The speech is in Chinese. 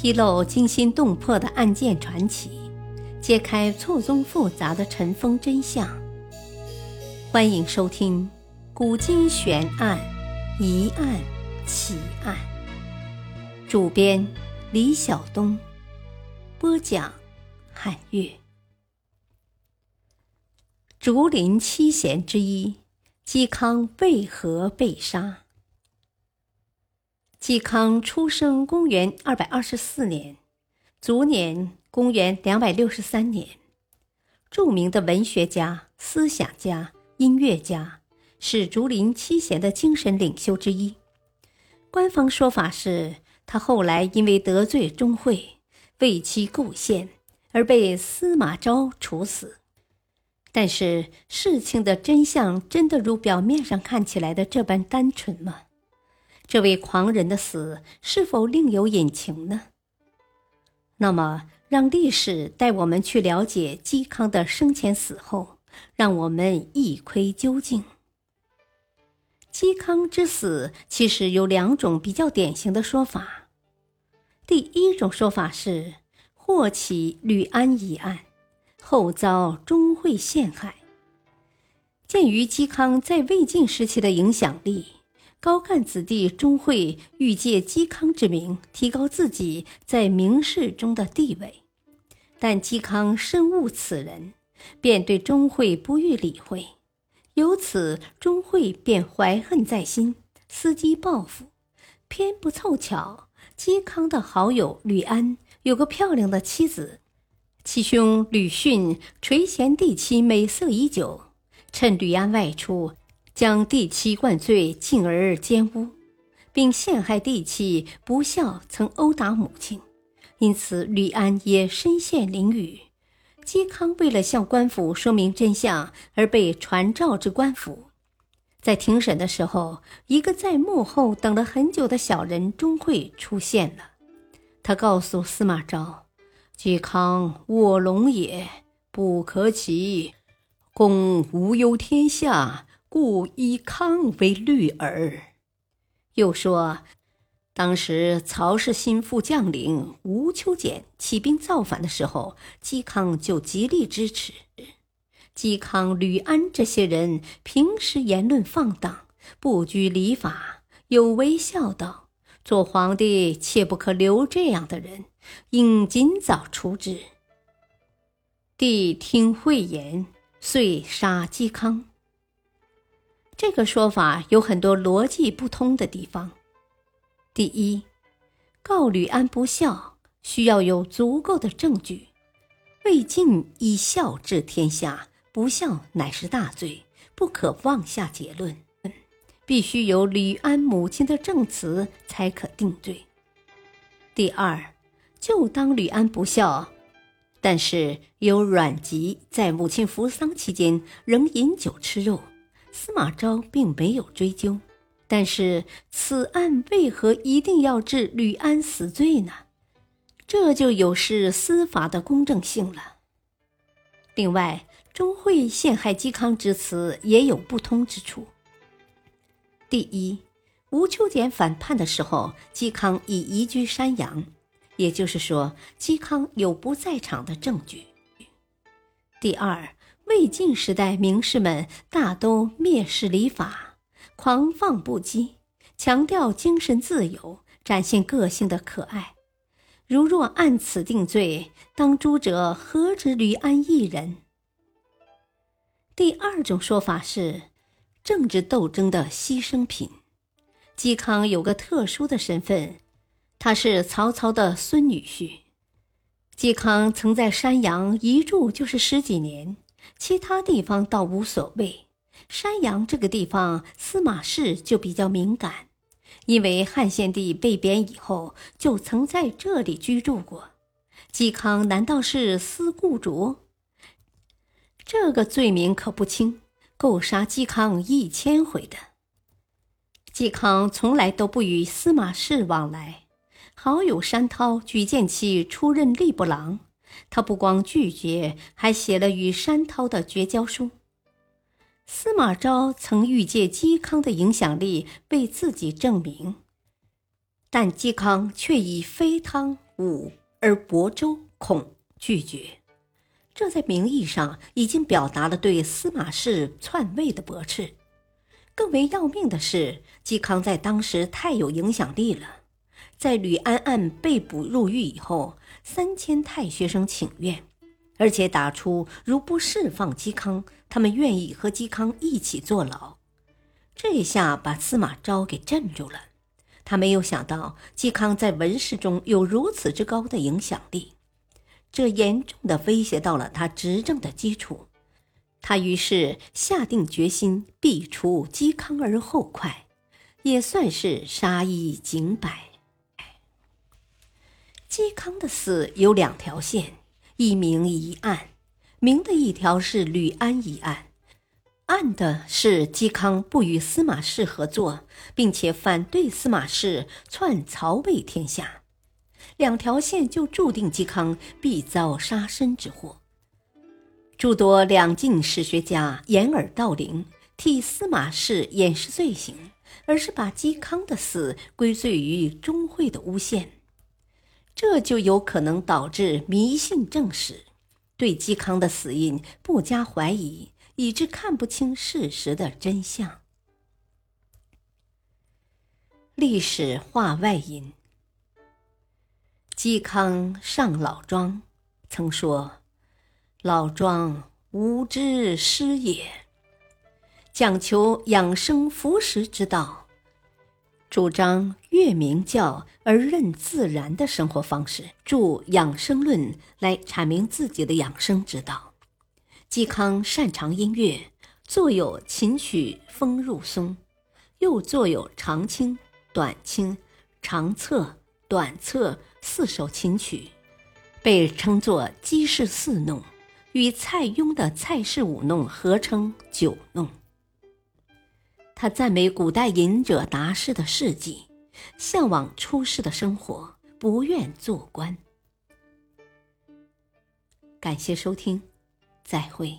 披露惊心动魄的案件传奇，揭开错综复杂的尘封真相。欢迎收听《古今悬案、疑案、奇案》，主编李晓东，播讲汉月。竹林七贤之一，嵇康为何被杀？嵇康出生公元二百二十四年，卒年公元两百六十三年，著名的文学家、思想家、音乐家，是竹林七贤的精神领袖之一。官方说法是他后来因为得罪钟会，为其构陷，而被司马昭处死。但是事情的真相真的如表面上看起来的这般单纯吗？这位狂人的死是否另有隐情呢？那么，让历史带我们去了解嵇康的生前死后，让我们一窥究竟。嵇康之死其实有两种比较典型的说法。第一种说法是祸起吕安一案，后遭钟会陷害。鉴于嵇康在魏晋时期的影响力。高干子弟钟会欲借嵇康之名提高自己在名士中的地位，但嵇康深恶此人，便对钟会不予理会。由此，钟会便怀恨在心，伺机报复。偏不凑巧，嵇康的好友吕安有个漂亮的妻子，其兄吕逊垂涎帝妻美色已久，趁吕安外出。将帝妻灌醉，进而奸污，并陷害帝妻不孝，曾殴打母亲，因此吕安也身陷囹圄。嵇康为了向官府说明真相，而被传召至官府。在庭审的时候，一个在幕后等了很久的小人钟会出现了。他告诉司马昭：“嵇康卧龙也，不可起，公无忧天下。”故以康为虑耳。又说，当时曹氏心腹将领吴秋俭起兵造反的时候，嵇康就极力支持。嵇康、吕安这些人平时言论放荡，不拘礼法，有违孝道。做皇帝切不可留这样的人，应尽早除之。帝听讳言，遂杀嵇康。这个说法有很多逻辑不通的地方。第一，告吕安不孝需要有足够的证据。魏晋以孝治天下，不孝乃是大罪，不可妄下结论。必须有吕安母亲的证词才可定罪。第二，就当吕安不孝，但是有阮籍在母亲服丧期间仍饮酒吃肉。司马昭并没有追究，但是此案为何一定要治吕安死罪呢？这就有失司法的公正性了。另外，钟会陷害嵇康之词也有不通之处。第一，吴秋俭反叛的时候，嵇康已移居山阳，也就是说，嵇康有不在场的证据。第二。魏晋时代，名士们大都蔑视礼法，狂放不羁，强调精神自由，展现个性的可爱。如若按此定罪，当诛者何止吕安一人？第二种说法是，政治斗争的牺牲品。嵇康有个特殊的身份，他是曹操的孙女婿。嵇康曾在山阳一住就是十几年。其他地方倒无所谓，山阳这个地方，司马氏就比较敏感，因为汉献帝被贬以后，就曾在这里居住过。嵇康难道是思故主？这个罪名可不轻，够杀嵇康一千回的。嵇康从来都不与司马氏往来，好友山涛举荐其出任吏部郎。他不光拒绝，还写了与山涛的绝交书。司马昭曾欲借嵇康的影响力为自己证明，但嵇康却以非汤武而亳州恐拒绝。这在名义上已经表达了对司马氏篡位的驳斥。更为要命的是，嵇康在当时太有影响力了。在吕安案被捕入狱以后，三千太学生请愿，而且打出如不释放嵇康，他们愿意和嵇康一起坐牢。这下把司马昭给镇住了。他没有想到嵇康在文士中有如此之高的影响力，这严重的威胁到了他执政的基础。他于是下定决心必除嵇康而后快，也算是杀一儆百。嵇康的死有两条线，一明一暗。明的一条是吕安一案，暗的是嵇康不与司马氏合作，并且反对司马氏篡曹魏天下。两条线就注定嵇康必遭杀身之祸。诸多两晋史学家掩耳盗铃，替司马氏掩饰罪行，而是把嵇康的死归罪于钟会的诬陷，这就有可能导致迷信正史，对嵇康的死因不加怀疑，以致看不清事实的真相。历史话外音：嵇康上老庄曾说。老庄无知师也，讲求养生服食之道，主张越明教而任自然的生活方式，著《养生论》来阐明自己的养生之道。嵇康擅长音乐，作有琴曲《风入松》，又作有长清、短清、长策、短策四首琴曲，被称作“姬氏四弄”。与蔡邕的蔡氏五弄合称九弄。他赞美古代隐者达士的事迹，向往出世的生活，不愿做官。感谢收听，再会。